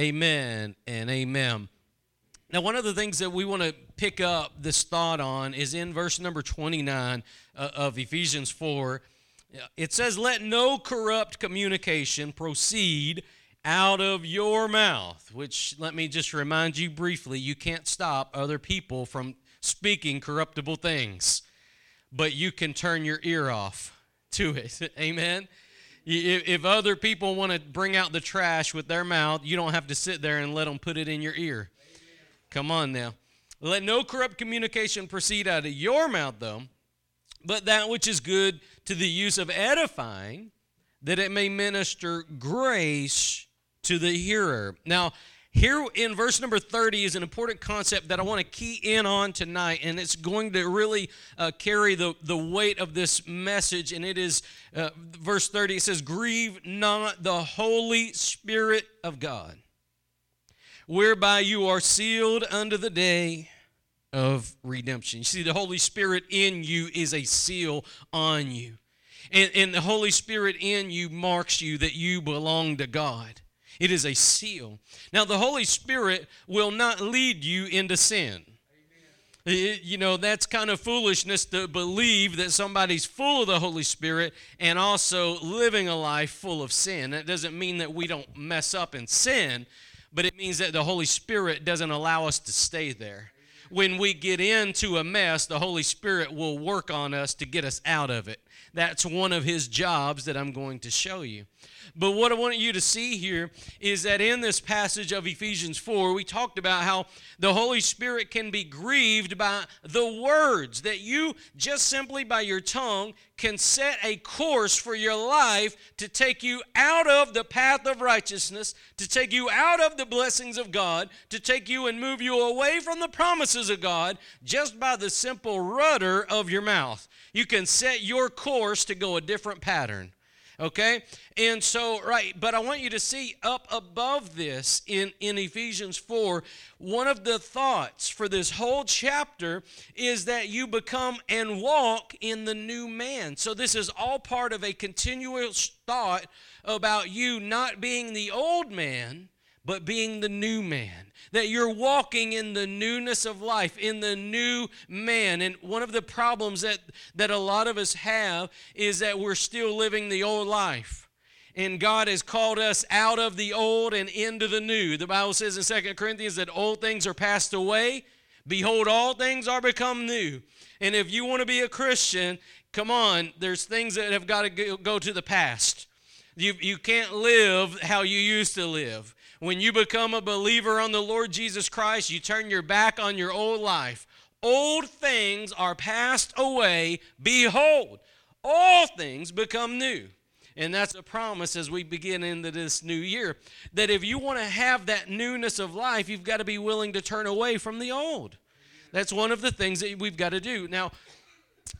Amen and amen. Now, one of the things that we want to pick up this thought on is in verse number 29 uh, of Ephesians 4. It says, Let no corrupt communication proceed out of your mouth, which let me just remind you briefly you can't stop other people from speaking corruptible things, but you can turn your ear off to it. Amen. If other people want to bring out the trash with their mouth, you don't have to sit there and let them put it in your ear. Come on now. Let no corrupt communication proceed out of your mouth, though, but that which is good to the use of edifying, that it may minister grace to the hearer. Now, here in verse number 30 is an important concept that I want to key in on tonight, and it's going to really uh, carry the, the weight of this message. And it is uh, verse 30 it says, Grieve not the Holy Spirit of God, whereby you are sealed unto the day of redemption. You see, the Holy Spirit in you is a seal on you. And, and the Holy Spirit in you marks you that you belong to God. It is a seal. Now, the Holy Spirit will not lead you into sin. It, you know, that's kind of foolishness to believe that somebody's full of the Holy Spirit and also living a life full of sin. That doesn't mean that we don't mess up in sin, but it means that the Holy Spirit doesn't allow us to stay there. When we get into a mess, the Holy Spirit will work on us to get us out of it. That's one of his jobs that I'm going to show you. But what I want you to see here is that in this passage of Ephesians 4, we talked about how the Holy Spirit can be grieved by the words, that you just simply by your tongue can set a course for your life to take you out of the path of righteousness, to take you out of the blessings of God, to take you and move you away from the promises of God just by the simple rudder of your mouth. You can set your course to go a different pattern. Okay? And so, right, but I want you to see up above this in, in Ephesians 4, one of the thoughts for this whole chapter is that you become and walk in the new man. So, this is all part of a continuous thought about you not being the old man, but being the new man. That you're walking in the newness of life, in the new man. And one of the problems that, that a lot of us have is that we're still living the old life. And God has called us out of the old and into the new. The Bible says in Second Corinthians that old things are passed away. Behold, all things are become new. And if you want to be a Christian, come on, there's things that have got to go to the past. You, you can't live how you used to live. When you become a believer on the Lord Jesus Christ, you turn your back on your old life. Old things are passed away. Behold, all things become new. And that's a promise as we begin into this new year that if you want to have that newness of life, you've got to be willing to turn away from the old. That's one of the things that we've got to do. Now,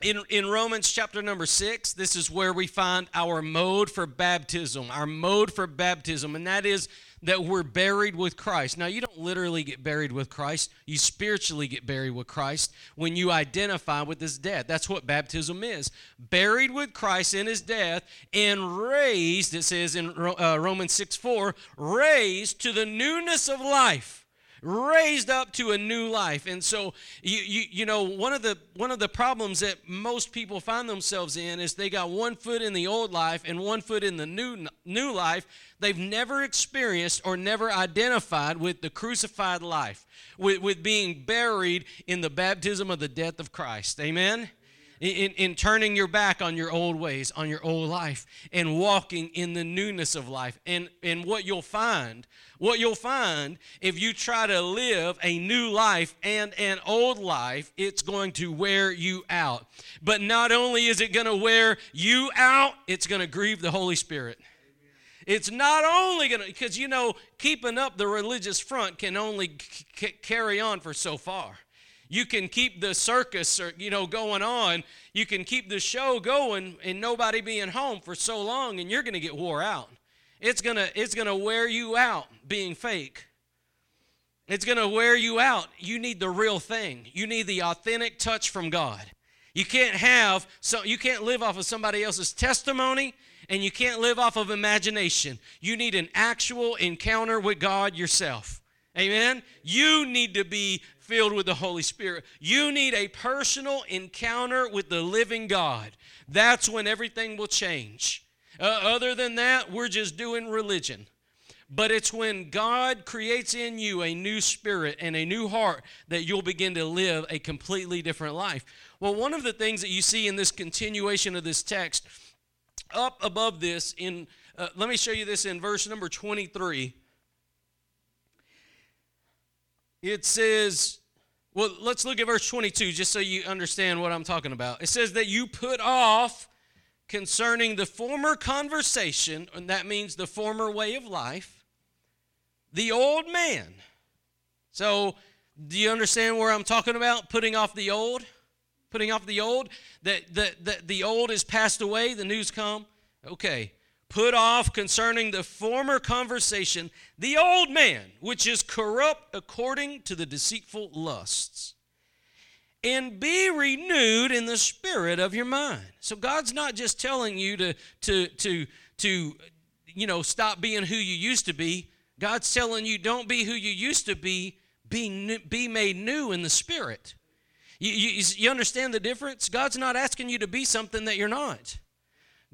in, in Romans chapter number six, this is where we find our mode for baptism, our mode for baptism, and that is that we're buried with Christ. Now, you don't literally get buried with Christ, you spiritually get buried with Christ when you identify with his death. That's what baptism is. Buried with Christ in his death and raised, it says in uh, Romans 6 4, raised to the newness of life raised up to a new life. And so you, you you know one of the one of the problems that most people find themselves in is they got one foot in the old life and one foot in the new new life they've never experienced or never identified with the crucified life with, with being buried in the baptism of the death of christ. Amen in, in turning your back on your old ways, on your old life, and walking in the newness of life. And, and what you'll find, what you'll find if you try to live a new life and an old life, it's going to wear you out. But not only is it going to wear you out, it's going to grieve the Holy Spirit. It's not only going to, because you know, keeping up the religious front can only c- carry on for so far. You can keep the circus or, you know going on. You can keep the show going and nobody being home for so long and you're going to get wore out. It's going to it's going to wear you out being fake. It's going to wear you out. You need the real thing. You need the authentic touch from God. You can't have so you can't live off of somebody else's testimony and you can't live off of imagination. You need an actual encounter with God yourself. Amen. You need to be filled with the Holy Spirit. You need a personal encounter with the living God. That's when everything will change. Uh, other than that, we're just doing religion. But it's when God creates in you a new spirit and a new heart that you'll begin to live a completely different life. Well, one of the things that you see in this continuation of this text, up above this, in uh, let me show you this in verse number 23. It says, well, let's look at verse 22 just so you understand what I'm talking about. It says that you put off concerning the former conversation, and that means the former way of life the old man. So, do you understand where I'm talking about? Putting off the old? Putting off the old? That, the, that the old is passed away, the news come? Okay. Put off concerning the former conversation the old man, which is corrupt according to the deceitful lusts. And be renewed in the spirit of your mind. So God's not just telling you to, to, to, to you know, stop being who you used to be. God's telling you, don't be who you used to be, be, be made new in the Spirit. You, you, you understand the difference? God's not asking you to be something that you're not.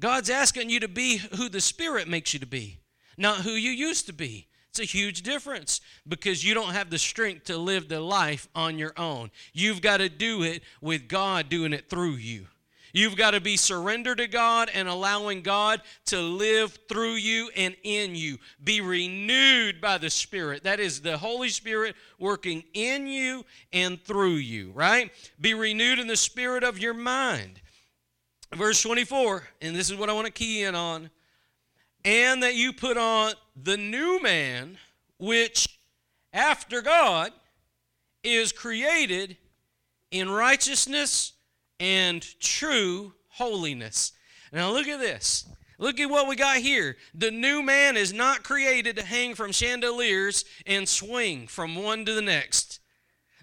God's asking you to be who the Spirit makes you to be, not who you used to be. It's a huge difference because you don't have the strength to live the life on your own. You've got to do it with God doing it through you. You've got to be surrendered to God and allowing God to live through you and in you. Be renewed by the Spirit. That is the Holy Spirit working in you and through you, right? Be renewed in the spirit of your mind. Verse 24, and this is what I want to key in on. And that you put on the new man, which after God is created in righteousness and true holiness. Now, look at this. Look at what we got here. The new man is not created to hang from chandeliers and swing from one to the next.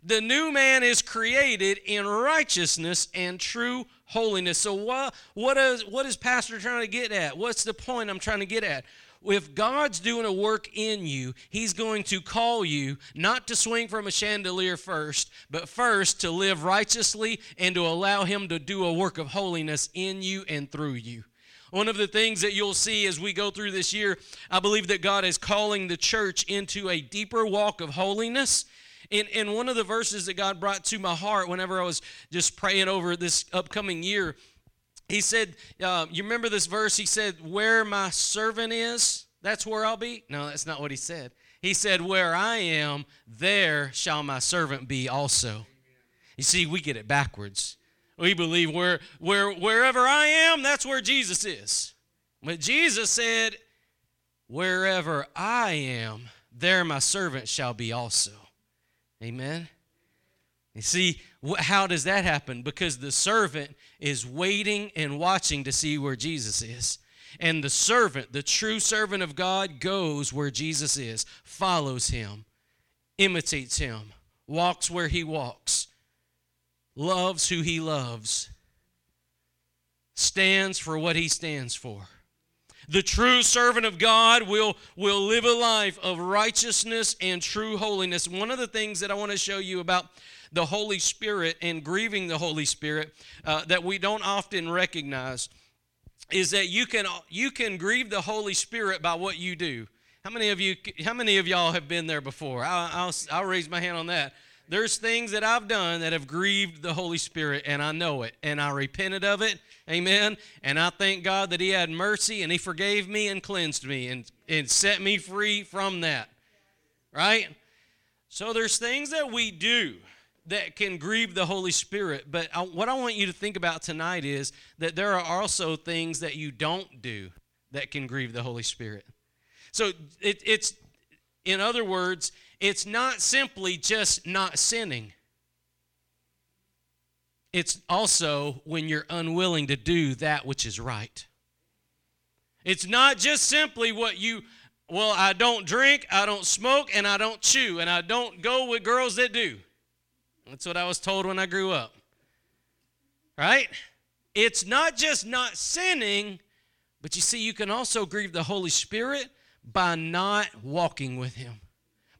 The new man is created in righteousness and true holiness. So, what, what, is, what is Pastor trying to get at? What's the point I'm trying to get at? if God's doing a work in you, He's going to call you not to swing from a chandelier first, but first to live righteously and to allow Him to do a work of holiness in you and through you. One of the things that you'll see as we go through this year, I believe that God is calling the church into a deeper walk of holiness. In, in one of the verses that God brought to my heart whenever I was just praying over this upcoming year, he said, uh, You remember this verse? He said, Where my servant is, that's where I'll be. No, that's not what he said. He said, Where I am, there shall my servant be also. You see, we get it backwards. We believe where, where, wherever I am, that's where Jesus is. But Jesus said, Wherever I am, there my servant shall be also. Amen. You see, how does that happen? Because the servant is waiting and watching to see where Jesus is. And the servant, the true servant of God, goes where Jesus is, follows him, imitates him, walks where he walks, loves who he loves, stands for what he stands for. The true servant of God will, will live a life of righteousness and true holiness. One of the things that I want to show you about the Holy Spirit and grieving the Holy Spirit uh, that we don't often recognize is that you can you can grieve the Holy Spirit by what you do. How many of you? How many of y'all have been there before? I'll, I'll, I'll raise my hand on that. There's things that I've done that have grieved the Holy Spirit, and I know it, and I repented of it. Amen. And I thank God that He had mercy and He forgave me and cleansed me and, and set me free from that. Right? So there's things that we do that can grieve the Holy Spirit. But I, what I want you to think about tonight is that there are also things that you don't do that can grieve the Holy Spirit. So it, it's, in other words, it's not simply just not sinning. It's also when you're unwilling to do that which is right. It's not just simply what you, well, I don't drink, I don't smoke, and I don't chew, and I don't go with girls that do. That's what I was told when I grew up. Right? It's not just not sinning, But you see, you can also grieve the Holy Spirit by not walking with Him,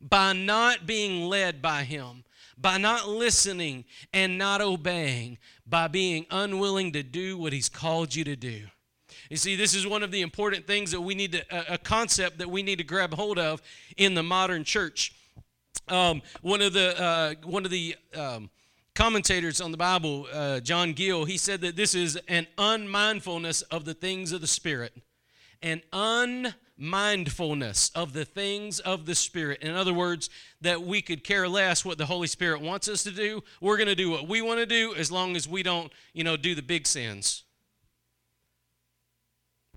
by not being led by Him, by not listening and not obeying, by being unwilling to do what He's called you to do. You see, this is one of the important things that we need to, a, concept that we need to grab hold of in the modern church. Um, one of the, uh, one of the, um, commentators on the Bible, uh, John Gill, he said that this is an unmindfulness of the things of the Spirit. An unmindfulness of the things of the Spirit. In other words, that we could care less what the Holy Spirit wants us to do. We're going to do what we want to do as long as we don't, you know, do the big sins.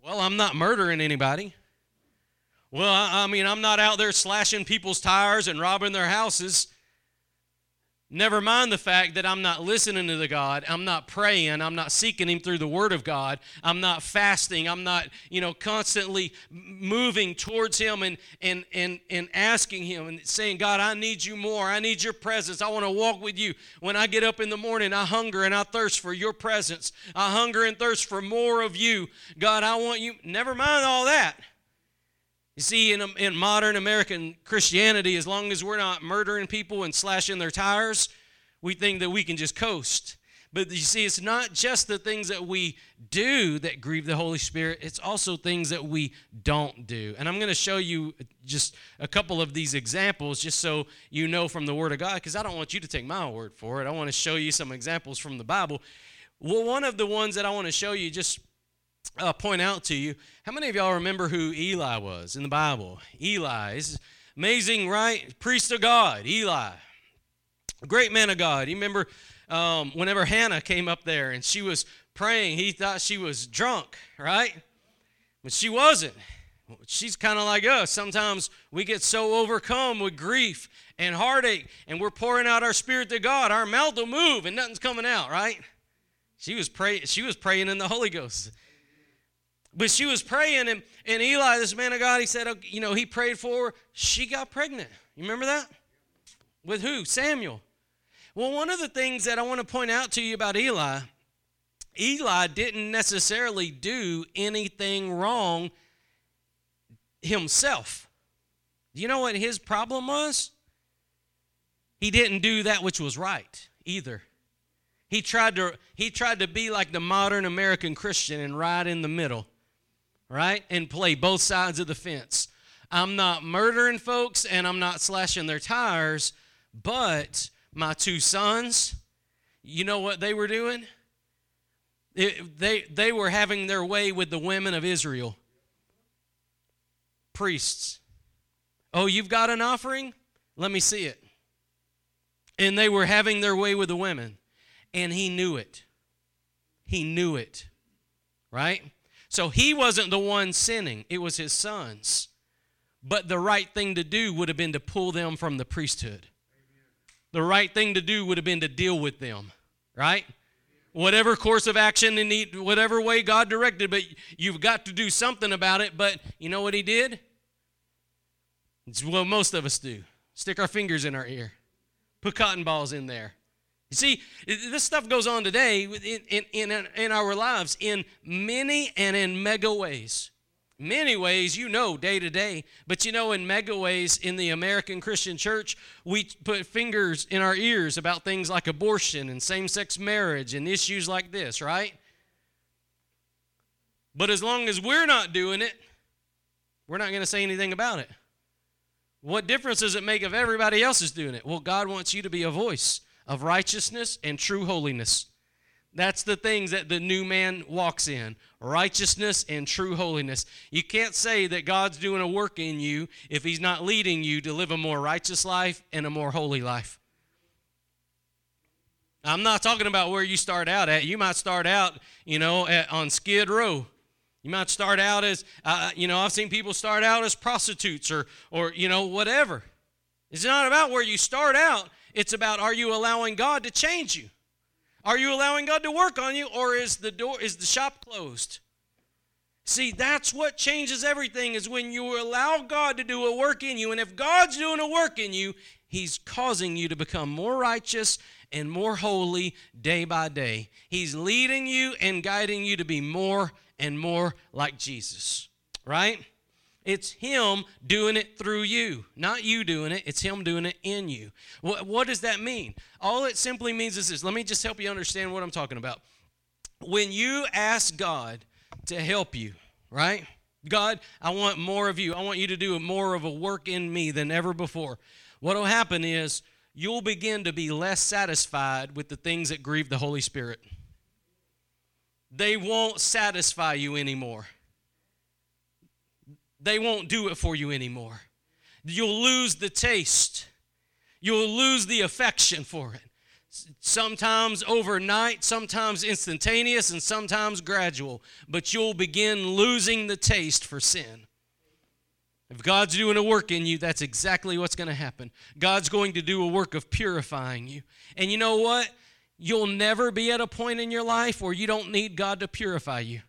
Well, I'm not murdering anybody. Well, I mean, I'm not out there slashing people's tires and robbing their houses. Never mind the fact that I'm not listening to the God. I'm not praying. I'm not seeking Him through the Word of God. I'm not fasting. I'm not, you know, constantly moving towards Him and, and, and, and asking Him and saying, God, I need you more. I need your presence. I want to walk with you. When I get up in the morning, I hunger and I thirst for your presence. I hunger and thirst for more of you. God, I want you. Never mind all that. You see, in, in modern American Christianity, as long as we're not murdering people and slashing their tires, we think that we can just coast. But you see, it's not just the things that we do that grieve the Holy Spirit, it's also things that we don't do. And I'm going to show you just a couple of these examples just so you know from the Word of God, because I don't want you to take my word for it. I want to show you some examples from the Bible. Well, one of the ones that I want to show you just uh, point out to you. How many of y'all remember who Eli was in the Bible? Eli is amazing, right? Priest of God, Eli, great man of God. You remember um, whenever Hannah came up there and she was praying, he thought she was drunk, right? But she wasn't. She's kind of like us. Sometimes we get so overcome with grief and heartache, and we're pouring out our spirit to God. Our mouth will move, and nothing's coming out, right? She was praying. She was praying in the Holy Ghost. But she was praying, and, and Eli, this man of God, he said, you know, he prayed for her. She got pregnant. You remember that? With who? Samuel. Well, one of the things that I want to point out to you about Eli, Eli didn't necessarily do anything wrong himself. Do you know what his problem was? He didn't do that which was right either. He tried to he tried to be like the modern American Christian and ride in the middle right? And play both sides of the fence. I'm not murdering folks and I'm not slashing their tires, but my two sons, you know what they were doing? It, they, they were having their way with the women of Israel. Priests. Oh, you've got an offering? Let me see it. And they were having their way with the women. And he knew it. He knew it. Right? So he wasn't the one sinning, it was his sons. But the right thing to do would have been to pull them from the priesthood. The right thing to do would have been to deal with them, right? Whatever course of action and whatever way God directed, but you've got to do something about it. But you know what he did? It's what most of us do stick our fingers in our ear, put cotton balls in there. You see, this stuff goes on today in, in, in, in our lives in many and in mega ways. Many ways, you know, day to day. But you know, in mega ways, in the American Christian church, we put fingers in our ears about things like abortion and same sex marriage and issues like this, right? But as long as we're not doing it, we're not going to say anything about it. What difference does it make if everybody else is doing it? Well, God wants you to be a voice of righteousness and true holiness. That's the things that the new man walks in righteousness and true holiness. You can't say that God's doing a work in you if He's not leading you to live a more righteous life and a more holy life. I'm not talking about where you start out at. You might start out, you know, at, on Skid Row. You might start out as, uh, you know, I've seen people start out as prostitutes or, or, you know, whatever. It's not about where you start out. It's about are you allowing God to change you? Are you allowing God to work on you or is the door is the shop closed? See, that's what changes everything is when you allow God to do a work in you. And if God's doing a work in you, he's causing you to become more righteous and more holy day by day. He's leading you and guiding you to be more and more like Jesus, right? It's Him doing it through you, not you doing it. It's Him doing it in you. What, what does that mean? All it simply means is this. Let me just help you understand what I'm talking about. When you ask God to help you, right? God, I want more of you. I want you to do more of a work in me than ever before. What will happen is you'll begin to be less satisfied with the things that grieve the Holy Spirit. They won't satisfy you anymore. They won't do it for you anymore. You'll lose the taste. You'll lose the affection for it. Sometimes overnight, sometimes instantaneous, and sometimes gradual. But you'll begin losing the taste for sin. If God's doing a work in you, that's exactly what's going to happen. God's going to do a work of purifying you. And you know what? You'll never be at a point in your life where you don't need God to purify you.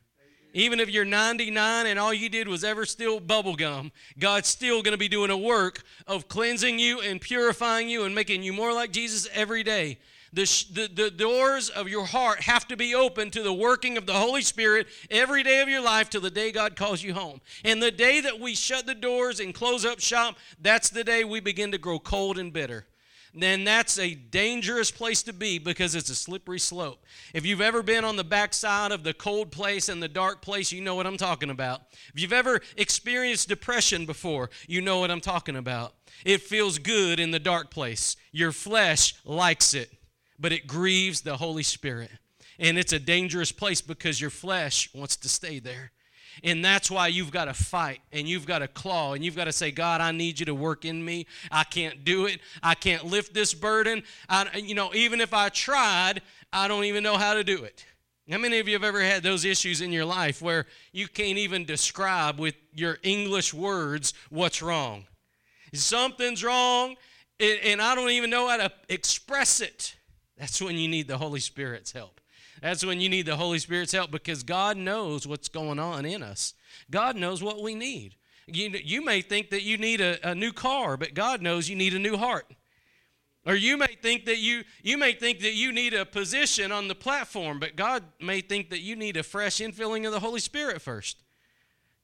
Even if you're 99 and all you did was ever steal bubble gum, God's still going to be doing a work of cleansing you and purifying you and making you more like Jesus every day. The, the, the doors of your heart have to be open to the working of the Holy Spirit every day of your life till the day God calls you home. And the day that we shut the doors and close up shop, that's the day we begin to grow cold and bitter then that's a dangerous place to be because it's a slippery slope. If you've ever been on the backside of the cold place and the dark place, you know what I'm talking about. If you've ever experienced depression before, you know what I'm talking about. It feels good in the dark place. Your flesh likes it but it grieves the Holy Spirit. And it's a dangerous place because your flesh wants to stay there. And that's why you've got to fight and you've got to claw and you've got to say, God, I need you to work in me. I can't do it. I can't lift this burden. I, you know, even if I tried, I don't even know how to do it. How many of you have ever had those issues in your life where you can't even describe with your English words what's wrong? Something's wrong, and I don't even know how to express it. That's when you need the Holy Spirit's help. That's when you need the Holy Spirit's help because God knows what's going on in us. God knows what we need. You, you may think that you need a, a new car, but God knows you need a new heart. Or you may think that you you may think that you need a position on the platform, but God may think that you need a fresh infilling of the Holy Spirit first.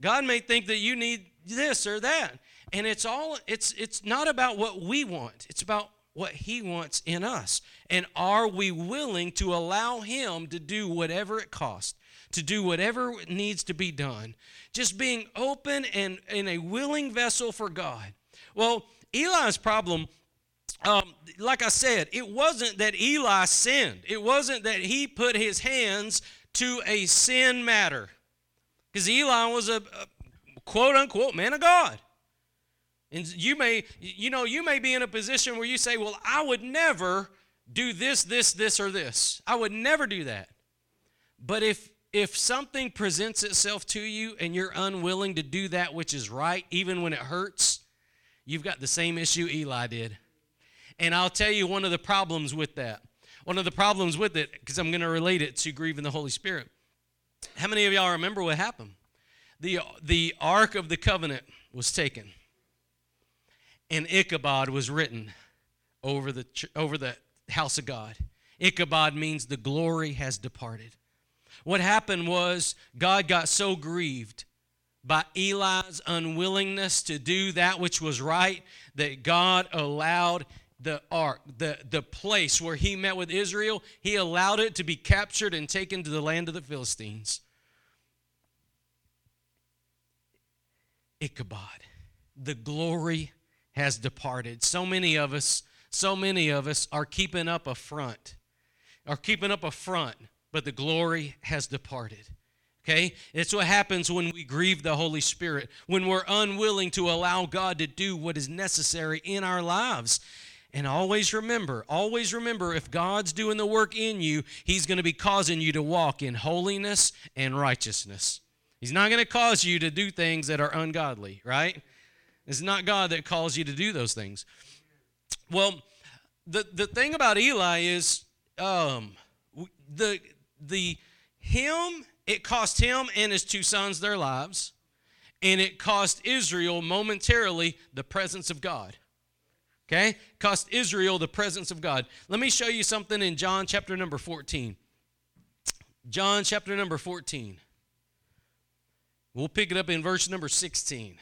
God may think that you need this or that. And it's all it's it's not about what we want. It's about what He wants in us. And are we willing to allow Him to do whatever it costs, to do whatever needs to be done? Just being open and, in a willing vessel for God. Well, Eli's problem um, like I said, it wasn't that Eli sinned. It wasn't that he put his hands to a sin matter. Because Eli was a, a, quote unquote man of God. And you may, you know, you may be in a position where you say, well, I would never do this, this, this, or this. I would never do that. But if if something presents itself to you and you're unwilling to do that which is right, even when it hurts, you've got the same issue Eli did. And I'll tell you one of the problems with that. One of the problems with it, because I'm going to relate it to grieving the Holy Spirit. How many of y'all remember what happened? The, the Ark of the Covenant was taken and Ichabod was written over the, over the house of God. Ichabod means the glory has departed. What happened was God got so grieved by Eli's unwillingness to do that which was right that God allowed the ark, the, the place where he met with Israel, he allowed it to be captured and taken to the land of the Philistines. Ichabod, the glory has departed. So many of us, so many of us are keeping up a front, are keeping up a front, but the glory has departed. Okay? It's what happens when we grieve the Holy Spirit, when we're unwilling to allow God to do what is necessary in our lives. And always remember, always remember if God's doing the work in you, He's going to be causing you to walk in holiness and righteousness. He's not going to cause you to do things that are ungodly, right? It's not God that calls you to do those things. Well, the, the thing about Eli is um, the, the him, it cost him and his two sons their lives, and it cost Israel momentarily the presence of God. Okay? Cost Israel the presence of God. Let me show you something in John chapter number 14. John chapter number 14. We'll pick it up in verse number 16.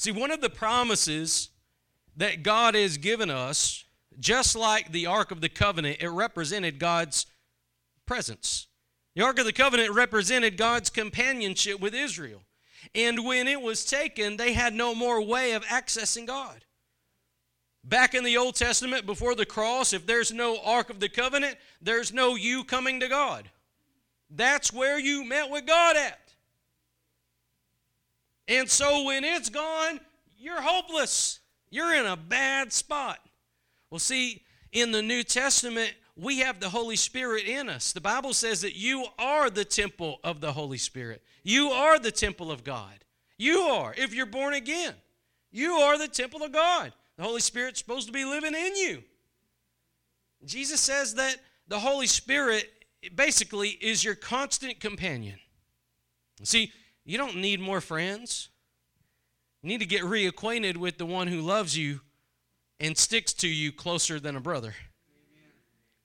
See, one of the promises that God has given us, just like the Ark of the Covenant, it represented God's presence. The Ark of the Covenant represented God's companionship with Israel. And when it was taken, they had no more way of accessing God. Back in the Old Testament, before the cross, if there's no Ark of the Covenant, there's no you coming to God. That's where you met with God at. And so when it's gone, you're hopeless. You're in a bad spot. Well, see, in the New Testament, we have the Holy Spirit in us. The Bible says that you are the temple of the Holy Spirit. You are the temple of God. You are, if you're born again. You are the temple of God. The Holy Spirit's supposed to be living in you. Jesus says that the Holy Spirit basically is your constant companion. See, you don't need more friends. You need to get reacquainted with the one who loves you and sticks to you closer than a brother.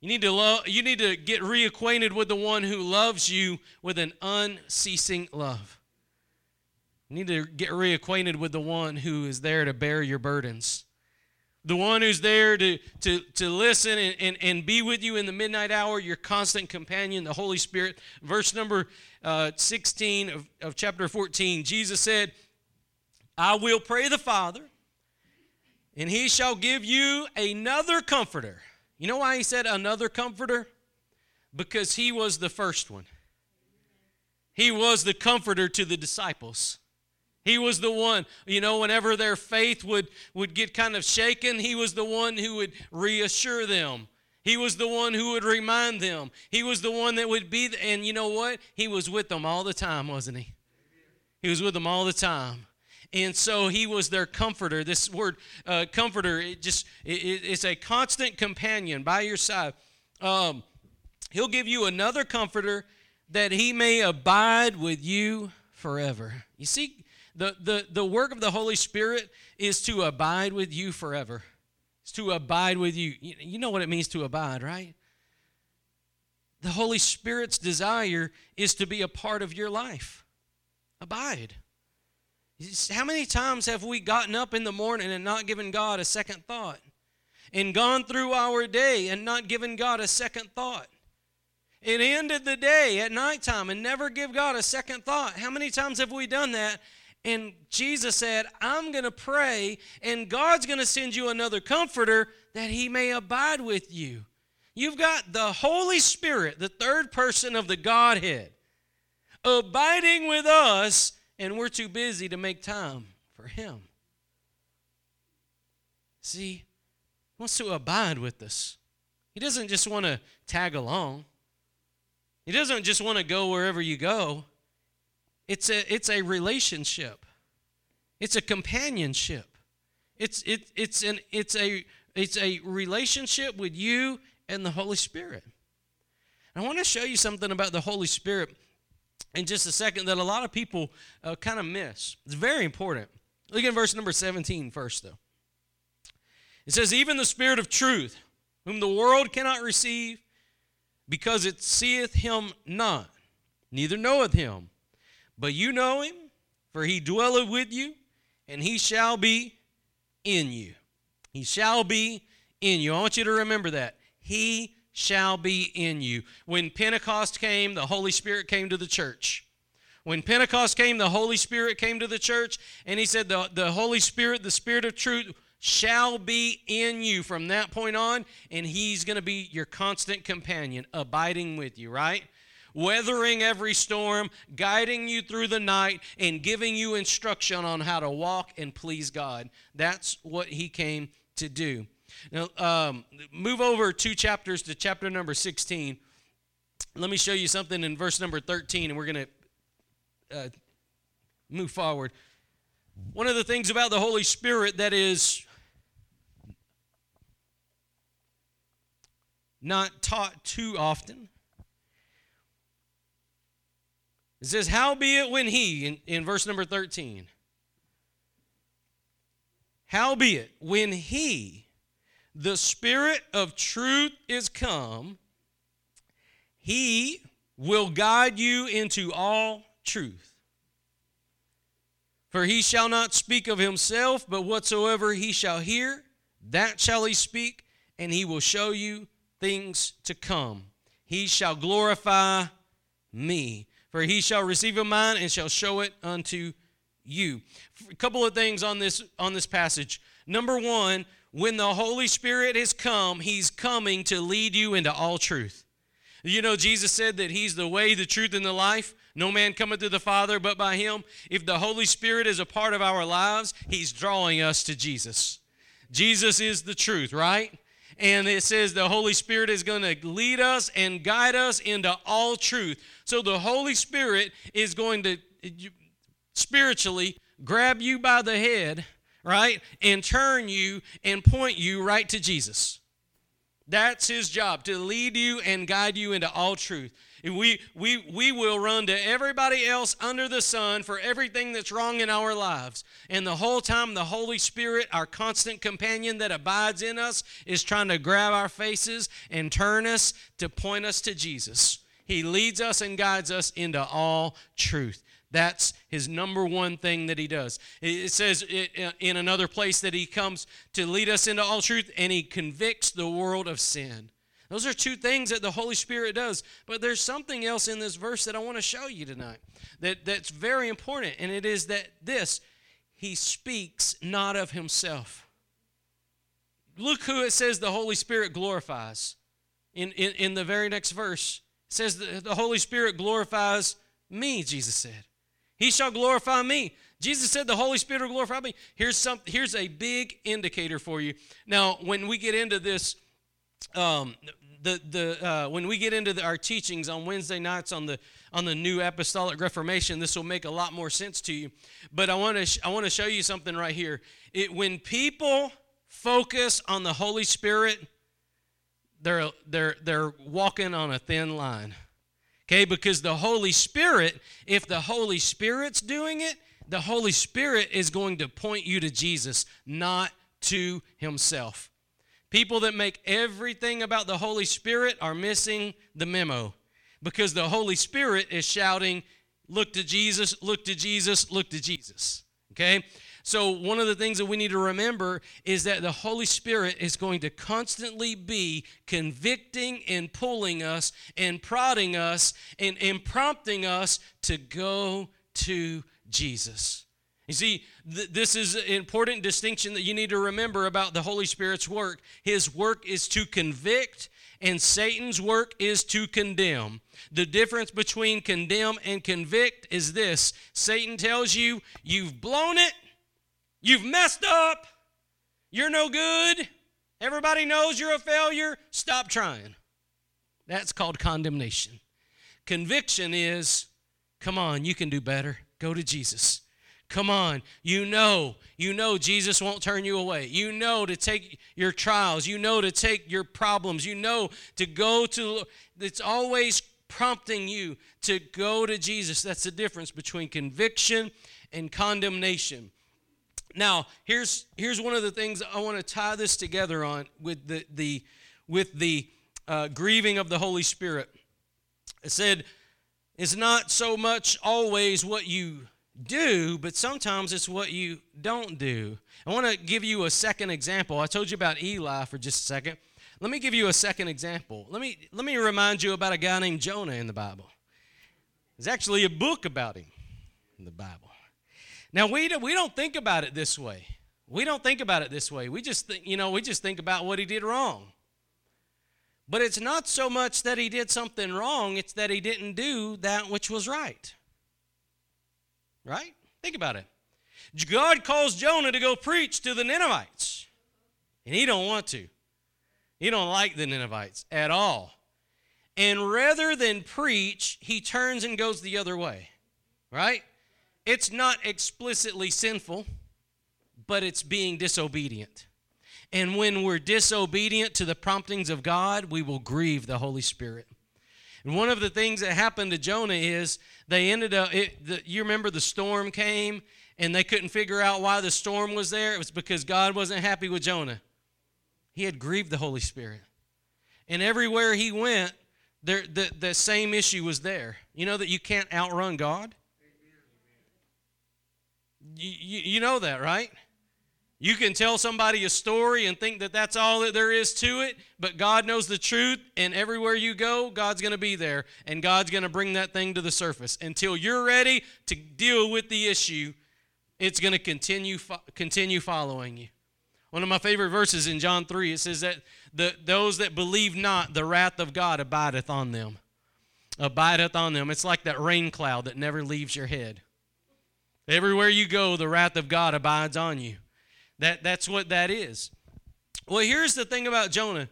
You need to love you need to get reacquainted with the one who loves you with an unceasing love. You need to get reacquainted with the one who is there to bear your burdens. The one who's there to, to, to listen and, and, and be with you in the midnight hour, your constant companion, the Holy Spirit. Verse number uh, 16 of, of chapter 14, Jesus said, I will pray the Father, and he shall give you another comforter you know why he said another comforter? Because he was the first one. He was the comforter to the disciples. He was the one, you know, whenever their faith would, would get kind of shaken, he was the one who would reassure them. He was the one who would remind them. He was the one that would be, and you know what? He was with them all the time, wasn't he? He was with them all the time and so he was their comforter this word uh, comforter it just it, it's a constant companion by your side um, he'll give you another comforter that he may abide with you forever you see the, the, the work of the holy spirit is to abide with you forever it's to abide with you you know what it means to abide right the holy spirit's desire is to be a part of your life abide how many times have we gotten up in the morning and not given God a second thought? And gone through our day and not given God a second thought? It ended the day at nighttime and never give God a second thought. How many times have we done that? And Jesus said, I'm going to pray, and God's going to send you another comforter that he may abide with you. You've got the Holy Spirit, the third person of the Godhead, abiding with us and we're too busy to make time for Him. See, He wants to abide with us. He doesn't just want to tag along. He doesn't just want to go wherever you go. It's a, it's a relationship. It's a companionship. It's, it, it's, an, it's, a, it's a relationship with you and the Holy Spirit. I want to show you something about the Holy Spirit in just a second that a lot of people uh, kind of miss. It's very important. Look at verse number 17 first, though. It says, Even the Spirit of truth, whom the world cannot receive, because it seeth him not, neither knoweth him. But you know him, for he dwelleth with you, and he shall be in you. He shall be in you. I want you to remember that. He shall be in you. When Pentecost came, the Holy Spirit came to the church. When Pentecost came, the Holy Spirit came to the church, and he said, The, the Holy Spirit, the Spirit of truth, shall be in you from that point on, and he's going to be your constant companion, abiding with you, right? Weathering every storm, guiding you through the night, and giving you instruction on how to walk and please God. That's what he came to do. Now, um, move over two chapters to chapter number 16. Let me show you something in verse number 13, and we're going to uh, move forward. One of the things about the Holy Spirit that is not taught too often. It says, Howbeit when he, in, in verse number 13, howbeit when he, the Spirit of truth is come, He will guide you into all truth. For he shall not speak of himself, but whatsoever he shall hear, that shall he speak, and he will show you things to come. He shall glorify me, for he shall receive of mine and shall show it unto you. A couple of things on this on this passage. Number 1, when the Holy Spirit has come, he's coming to lead you into all truth. You know Jesus said that he's the way, the truth and the life. No man cometh to the Father but by him. If the Holy Spirit is a part of our lives, he's drawing us to Jesus. Jesus is the truth, right? And it says the Holy Spirit is going to lead us and guide us into all truth. So the Holy Spirit is going to spiritually grab you by the head, right? And turn you and point you right to Jesus. That's his job to lead you and guide you into all truth. We, we, we will run to everybody else under the sun for everything that's wrong in our lives. And the whole time, the Holy Spirit, our constant companion that abides in us, is trying to grab our faces and turn us to point us to Jesus. He leads us and guides us into all truth. That's his number one thing that he does. It says uh, in another place that he comes to lead us into all truth and he convicts the world of sin. Those are two things that the Holy Spirit does. But there's something else in this verse that I want to show you tonight that, that's very important, and it is that this He speaks not of Himself. Look who it says the Holy Spirit glorifies. In, in, in the very next verse, it says the, the Holy Spirit glorifies me, Jesus said. He shall glorify me. Jesus said the Holy Spirit will glorify me. Here's some here's a big indicator for you. Now, when we get into this um, the the uh, when we get into the, our teachings on Wednesday nights on the on the new apostolic reformation, this will make a lot more sense to you. But I want to sh- I want to show you something right here. It, when people focus on the Holy Spirit, they're they're they're walking on a thin line. Okay, because the Holy Spirit, if the Holy Spirit's doing it, the Holy Spirit is going to point you to Jesus, not to himself. People that make everything about the Holy Spirit are missing the memo because the Holy Spirit is shouting, Look to Jesus, look to Jesus, look to Jesus. Okay? So, one of the things that we need to remember is that the Holy Spirit is going to constantly be convicting and pulling us and prodding us and, and prompting us to go to Jesus. You see, th- this is an important distinction that you need to remember about the Holy Spirit's work. His work is to convict, and Satan's work is to condemn. The difference between condemn and convict is this Satan tells you, you've blown it, you've messed up, you're no good, everybody knows you're a failure, stop trying. That's called condemnation. Conviction is, come on, you can do better. Go to Jesus. Come on. You know, you know Jesus won't turn you away. You know to take your trials. You know to take your problems. You know to go to, it's always prompting you to go to Jesus. That's the difference between conviction and condemnation. Now, here's, here's one of the things I want to tie this together on with the, the, with the uh, grieving of the Holy Spirit. I said, it's not so much always what you do, but sometimes it's what you don't do. I want to give you a second example. I told you about Eli for just a second. Let me give you a second example. Let me let me remind you about a guy named Jonah in the Bible. There's actually a book about him in the Bible. Now we don't, we don't think about it this way. We don't think about it this way. We just you know, we just think about what he did wrong. But it's not so much that he did something wrong, it's that he didn't do that which was right. Right? Think about it. God calls Jonah to go preach to the Ninevites. And he don't want to. He don't like the Ninevites at all. And rather than preach, he turns and goes the other way. Right? It's not explicitly sinful, but it's being disobedient. And when we're disobedient to the promptings of God, we will grieve the Holy Spirit. And one of the things that happened to Jonah is they ended up, it, the, you remember the storm came and they couldn't figure out why the storm was there? It was because God wasn't happy with Jonah. He had grieved the Holy Spirit. And everywhere he went, there, the, the same issue was there. You know that you can't outrun God? You, you, you know that, right? You can tell somebody a story and think that that's all that there is to it, but God knows the truth, and everywhere you go, God's going to be there, and God's going to bring that thing to the surface. Until you're ready to deal with the issue, it's going to continue continue following you. One of my favorite verses in John 3, it says that the, those that believe not, the wrath of God abideth on them. Abideth on them. It's like that rain cloud that never leaves your head. Everywhere you go, the wrath of God abides on you. That, that's what that is. Well, here's the thing about Jonah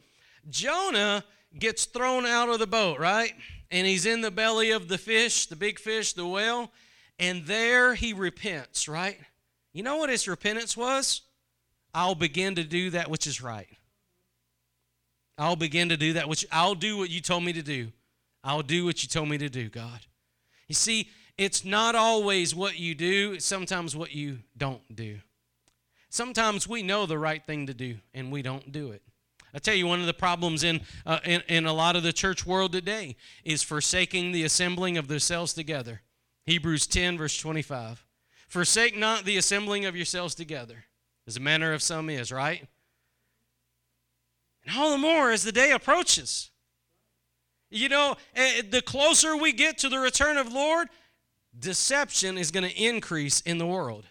Jonah gets thrown out of the boat, right? And he's in the belly of the fish, the big fish, the whale, and there he repents, right? You know what his repentance was? I'll begin to do that which is right. I'll begin to do that which I'll do what you told me to do. I'll do what you told me to do, God. You see, it's not always what you do, it's sometimes what you don't do. Sometimes we know the right thing to do and we don't do it. I tell you, one of the problems in, uh, in, in a lot of the church world today is forsaking the assembling of themselves together. Hebrews 10, verse 25. Forsake not the assembling of yourselves together, as a manner of some is, right? And all the more as the day approaches. You know, eh, the closer we get to the return of Lord, deception is going to increase in the world.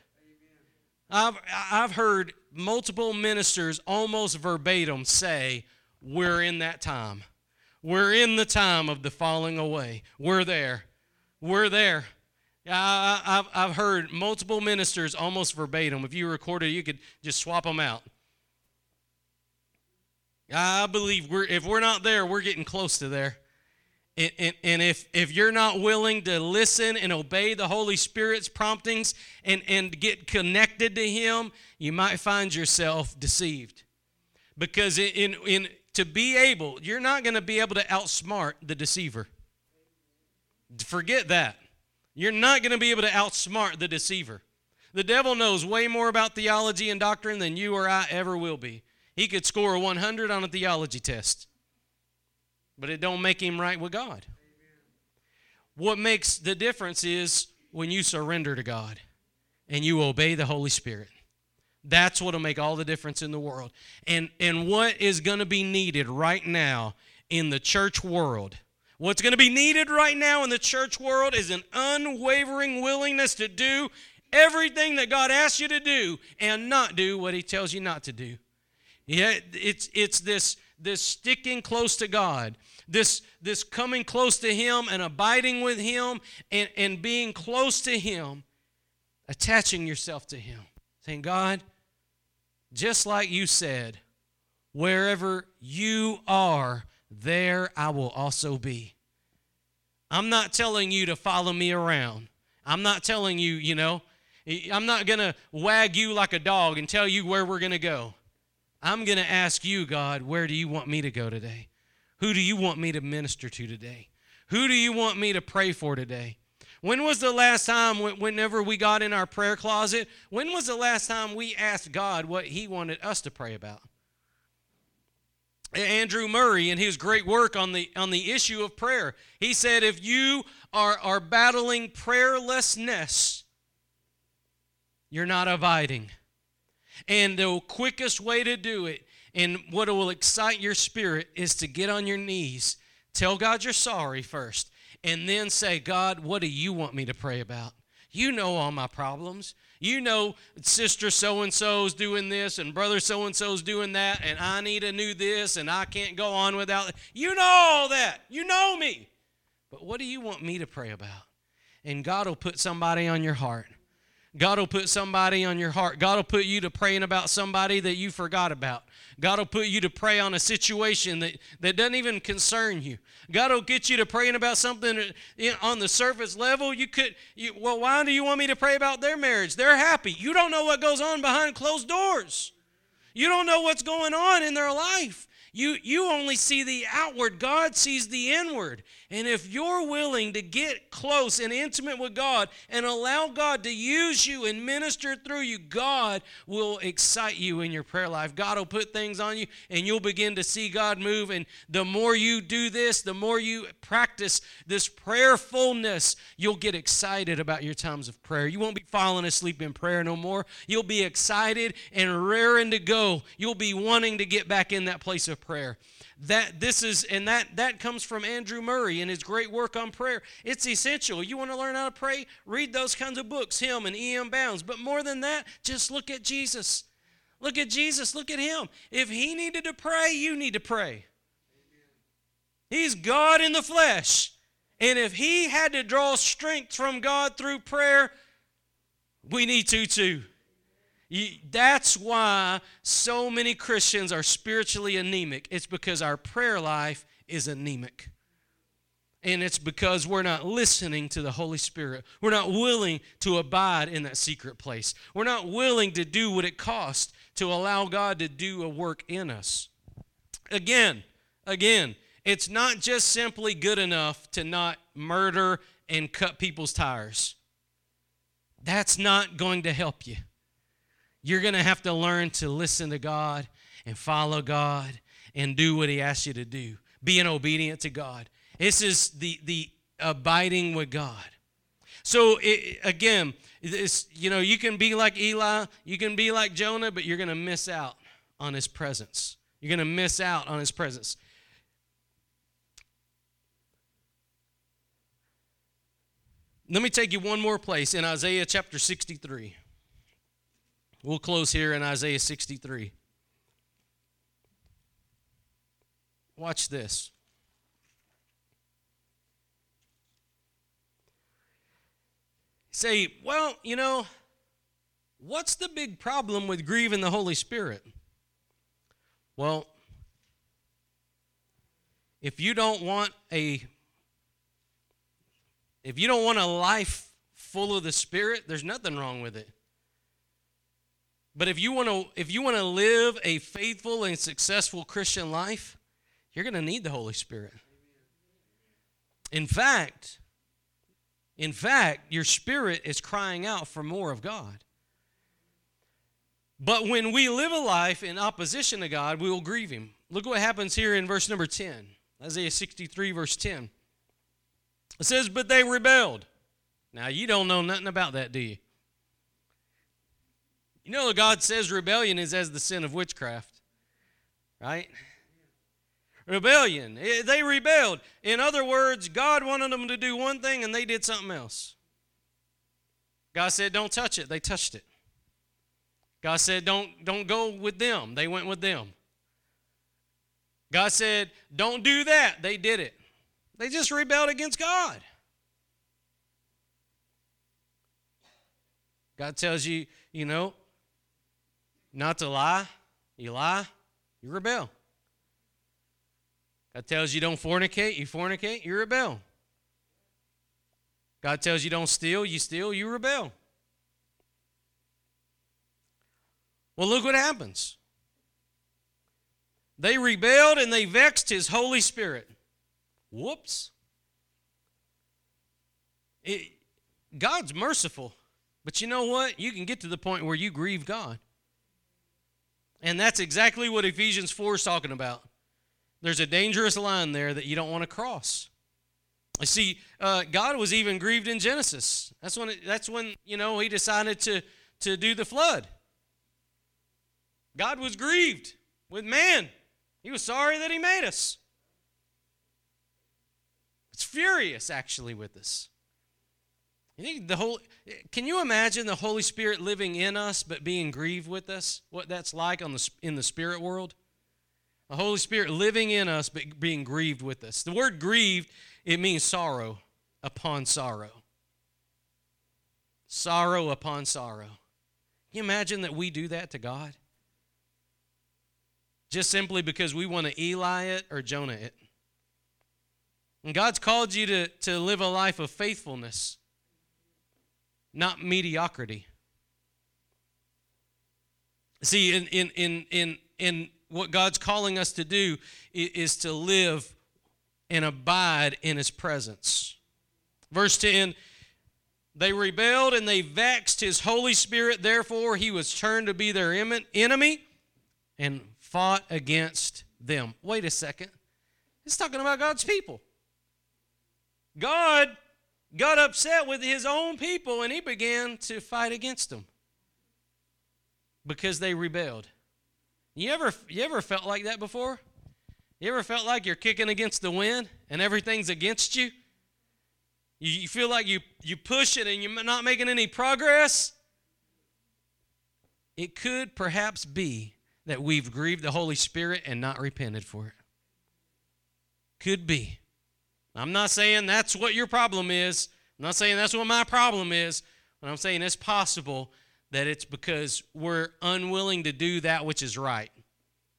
I've, I've heard multiple ministers almost verbatim say, We're in that time. We're in the time of the falling away. We're there. We're there. I, have I've heard multiple ministers almost verbatim. If you recorded, you could just swap them out. I believe we're, if we're not there, we're getting close to there. And, and, and, if, if you're not willing to listen and obey the Holy Spirit's promptings and, and get connected to Him, you might find yourself deceived. Because in, in, to be able, you're not going to be able to outsmart the deceiver. Forget that. You're not going to be able to outsmart the deceiver. The devil knows way more about theology and doctrine than you or I ever will be. He could score a 100 on a theology test but it don't make him right with God. What makes the difference is when you surrender to God and you obey the Holy Spirit. That's what'll make all the difference in the world. And and what is going to be needed right now in the church world? What's going to be needed right now in the church world is an unwavering willingness to do everything that God asks you to do and not do what he tells you not to do. Yeah, it's it's this this sticking close to God, this, this coming close to Him and abiding with Him and, and being close to Him, attaching yourself to Him, saying, God, just like you said, wherever you are, there I will also be. I'm not telling you to follow me around. I'm not telling you, you know, I'm not going to wag you like a dog and tell you where we're going to go. I'm going to ask you, God, where do you want me to go today? Who do you want me to minister to today? Who do you want me to pray for today? When was the last time, whenever we got in our prayer closet, when was the last time we asked God what He wanted us to pray about? Andrew Murray, in his great work on the, on the issue of prayer, he said, If you are, are battling prayerlessness, you're not abiding. And the quickest way to do it and what will excite your spirit is to get on your knees, tell God you're sorry first, and then say, God, what do you want me to pray about? You know all my problems. You know sister so and so's doing this and brother so and so's doing that, and I need a new this, and I can't go on without it. You know all that. You know me. But what do you want me to pray about? And God will put somebody on your heart God will put somebody on your heart. God will put you to praying about somebody that you forgot about. God will put you to pray on a situation that, that doesn't even concern you. God will get you to praying about something uh, on the surface level. You could, you, well, why do you want me to pray about their marriage? They're happy. You don't know what goes on behind closed doors. You don't know what's going on in their life. You, you only see the outward, God sees the inward. And if you're willing to get close and intimate with God and allow God to use you and minister through you, God will excite you in your prayer life. God will put things on you and you'll begin to see God move. And the more you do this, the more you practice this prayerfulness, you'll get excited about your times of prayer. You won't be falling asleep in prayer no more. You'll be excited and raring to go. You'll be wanting to get back in that place of prayer. That this is and that that comes from Andrew Murray and his great work on prayer. It's essential. You want to learn how to pray? Read those kinds of books, him and E.M. Bounds. But more than that, just look at Jesus. Look at Jesus. Look at him. If he needed to pray, you need to pray. He's God in the flesh. And if he had to draw strength from God through prayer, we need to too. That's why so many Christians are spiritually anemic. It's because our prayer life is anemic. And it's because we're not listening to the Holy Spirit. We're not willing to abide in that secret place. We're not willing to do what it costs to allow God to do a work in us. Again, again, it's not just simply good enough to not murder and cut people's tires. That's not going to help you. You're going to have to learn to listen to God and follow God and do what He asks you to do. Being obedient to God. This is the, the abiding with God. So it, again, this, you know, you can be like Eli, you can be like Jonah, but you're going to miss out on his presence. You're going to miss out on his presence. Let me take you one more place in Isaiah chapter 63. We'll close here in Isaiah 63. Watch this. Say, well, you know, what's the big problem with grieving the Holy Spirit? Well, if you don't want a if you don't want a life full of the Spirit, there's nothing wrong with it. But if you want to if you want to live a faithful and successful Christian life, you're going to need the Holy Spirit. In fact, in fact, your spirit is crying out for more of God. But when we live a life in opposition to God, we will grieve him. Look what happens here in verse number 10. Isaiah 63 verse 10. It says, "But they rebelled." Now, you don't know nothing about that, do you? You know, God says rebellion is as the sin of witchcraft, right? Rebellion. Eh, they rebelled. In other words, God wanted them to do one thing and they did something else. God said, Don't touch it. They touched it. God said, Don't, don't go with them. They went with them. God said, Don't do that. They did it. They just rebelled against God. God tells you, you know, not to lie, you lie, you rebel. God tells you don't fornicate, you fornicate, you rebel. God tells you don't steal, you steal, you rebel. Well, look what happens. They rebelled and they vexed his Holy Spirit. Whoops. It, God's merciful, but you know what? You can get to the point where you grieve God. And that's exactly what Ephesians 4 is talking about. There's a dangerous line there that you don't want to cross. I see, uh, God was even grieved in Genesis. That's when, it, that's when you know, he decided to, to do the flood. God was grieved with man. He was sorry that he made us. It's furious, actually, with us. You think the whole can you imagine the Holy Spirit living in us but being grieved with us? What that's like on the in the spirit world? The Holy Spirit living in us but being grieved with us. The word grieved it means sorrow upon sorrow. Sorrow upon sorrow. Can you imagine that we do that to God? Just simply because we want to Eli it or Jonah it. And God's called you to, to live a life of faithfulness not mediocrity. See, in, in, in, in, in what God's calling us to do is to live and abide in his presence. Verse 10 They rebelled and they vexed his Holy Spirit, therefore he was turned to be their enemy and fought against them. Wait a second. It's talking about God's people. God got upset with his own people and he began to fight against them because they rebelled. You ever you ever felt like that before? You ever felt like you're kicking against the wind and everything's against you? You, you feel like you you push it and you're not making any progress? It could perhaps be that we've grieved the Holy Spirit and not repented for it. Could be. I'm not saying that's what your problem is. I'm not saying that's what my problem is. But I'm saying it's possible that it's because we're unwilling to do that which is right.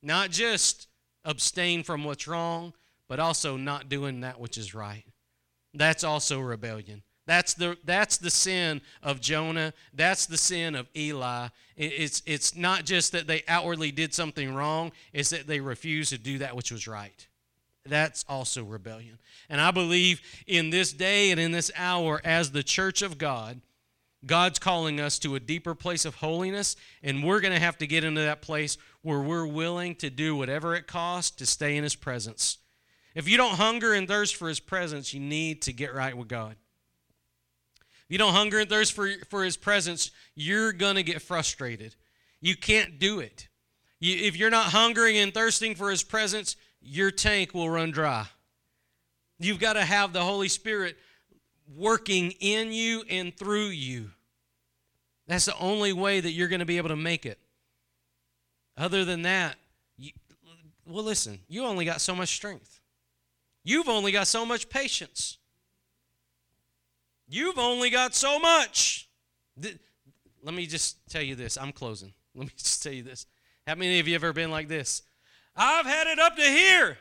Not just abstain from what's wrong, but also not doing that which is right. That's also rebellion. That's the, that's the sin of Jonah. That's the sin of Eli. It's, it's not just that they outwardly did something wrong, it's that they refused to do that which was right. That's also rebellion. And I believe in this day and in this hour, as the church of God, God's calling us to a deeper place of holiness, and we're going to have to get into that place where we're willing to do whatever it costs to stay in His presence. If you don't hunger and thirst for His presence, you need to get right with God. If you don't hunger and thirst for, for His presence, you're going to get frustrated. You can't do it. You, if you're not hungering and thirsting for His presence, your tank will run dry. You've got to have the Holy Spirit working in you and through you. That's the only way that you're going to be able to make it. Other than that, you, well, listen, you only got so much strength. You've only got so much patience. You've only got so much. Let me just tell you this. I'm closing. Let me just tell you this. How many of you ever been like this? I've had it up to here.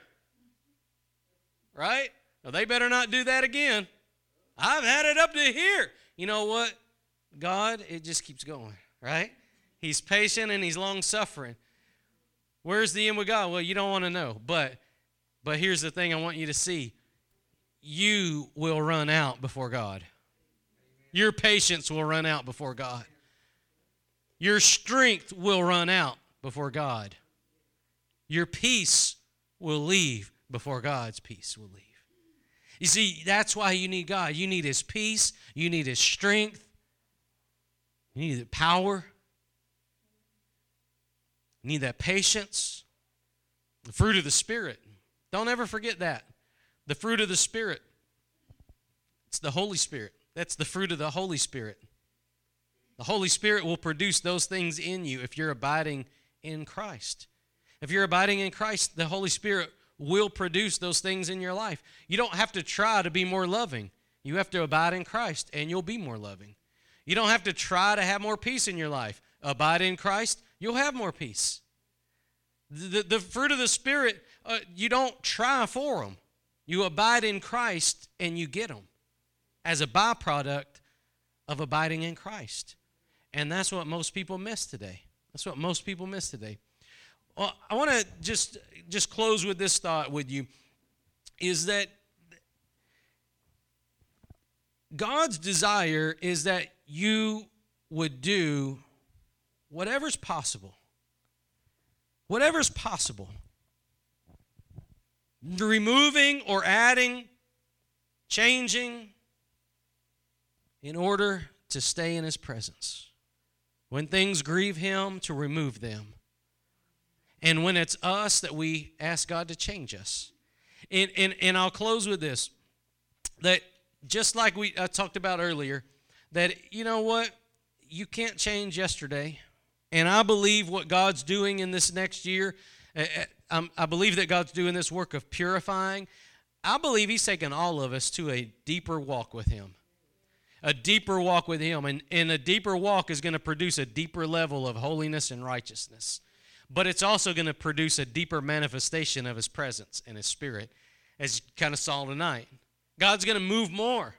Right? Well, they better not do that again. I've had it up to here. You know what? God, it just keeps going, right? He's patient and he's long suffering. Where's the end with God? Well, you don't want to know. But but here's the thing I want you to see. You will run out before God. Your patience will run out before God. Your strength will run out before God. Your peace will leave before God's peace will leave. You see, that's why you need God. You need His peace, you need His strength, you need the power, you need that patience, the fruit of the Spirit. Don't ever forget that. The fruit of the Spirit. It's the Holy Spirit. That's the fruit of the Holy Spirit. The Holy Spirit will produce those things in you if you're abiding in Christ. If you're abiding in Christ, the Holy Spirit will produce those things in your life. You don't have to try to be more loving. You have to abide in Christ and you'll be more loving. You don't have to try to have more peace in your life. Abide in Christ, you'll have more peace. The, the fruit of the Spirit, uh, you don't try for them. You abide in Christ and you get them as a byproduct of abiding in Christ. And that's what most people miss today. That's what most people miss today. Well, I want to just just close with this thought with you is that God's desire is that you would do whatever's possible. Whatever's possible. Removing or adding, changing in order to stay in His presence. When things grieve Him, to remove them and when it's us that we ask God to change us. And, and, and I'll close with this that just like we I talked about earlier, that you know what? You can't change yesterday. And I believe what God's doing in this next year, eh, eh, I believe that God's doing this work of purifying. I believe He's taking all of us to a deeper walk with Him. A deeper walk with Him. And, and a deeper walk is going to produce a deeper level of holiness and righteousness but it's also going to produce a deeper manifestation of his presence and his spirit, as you kind of saw tonight. God's going to move more.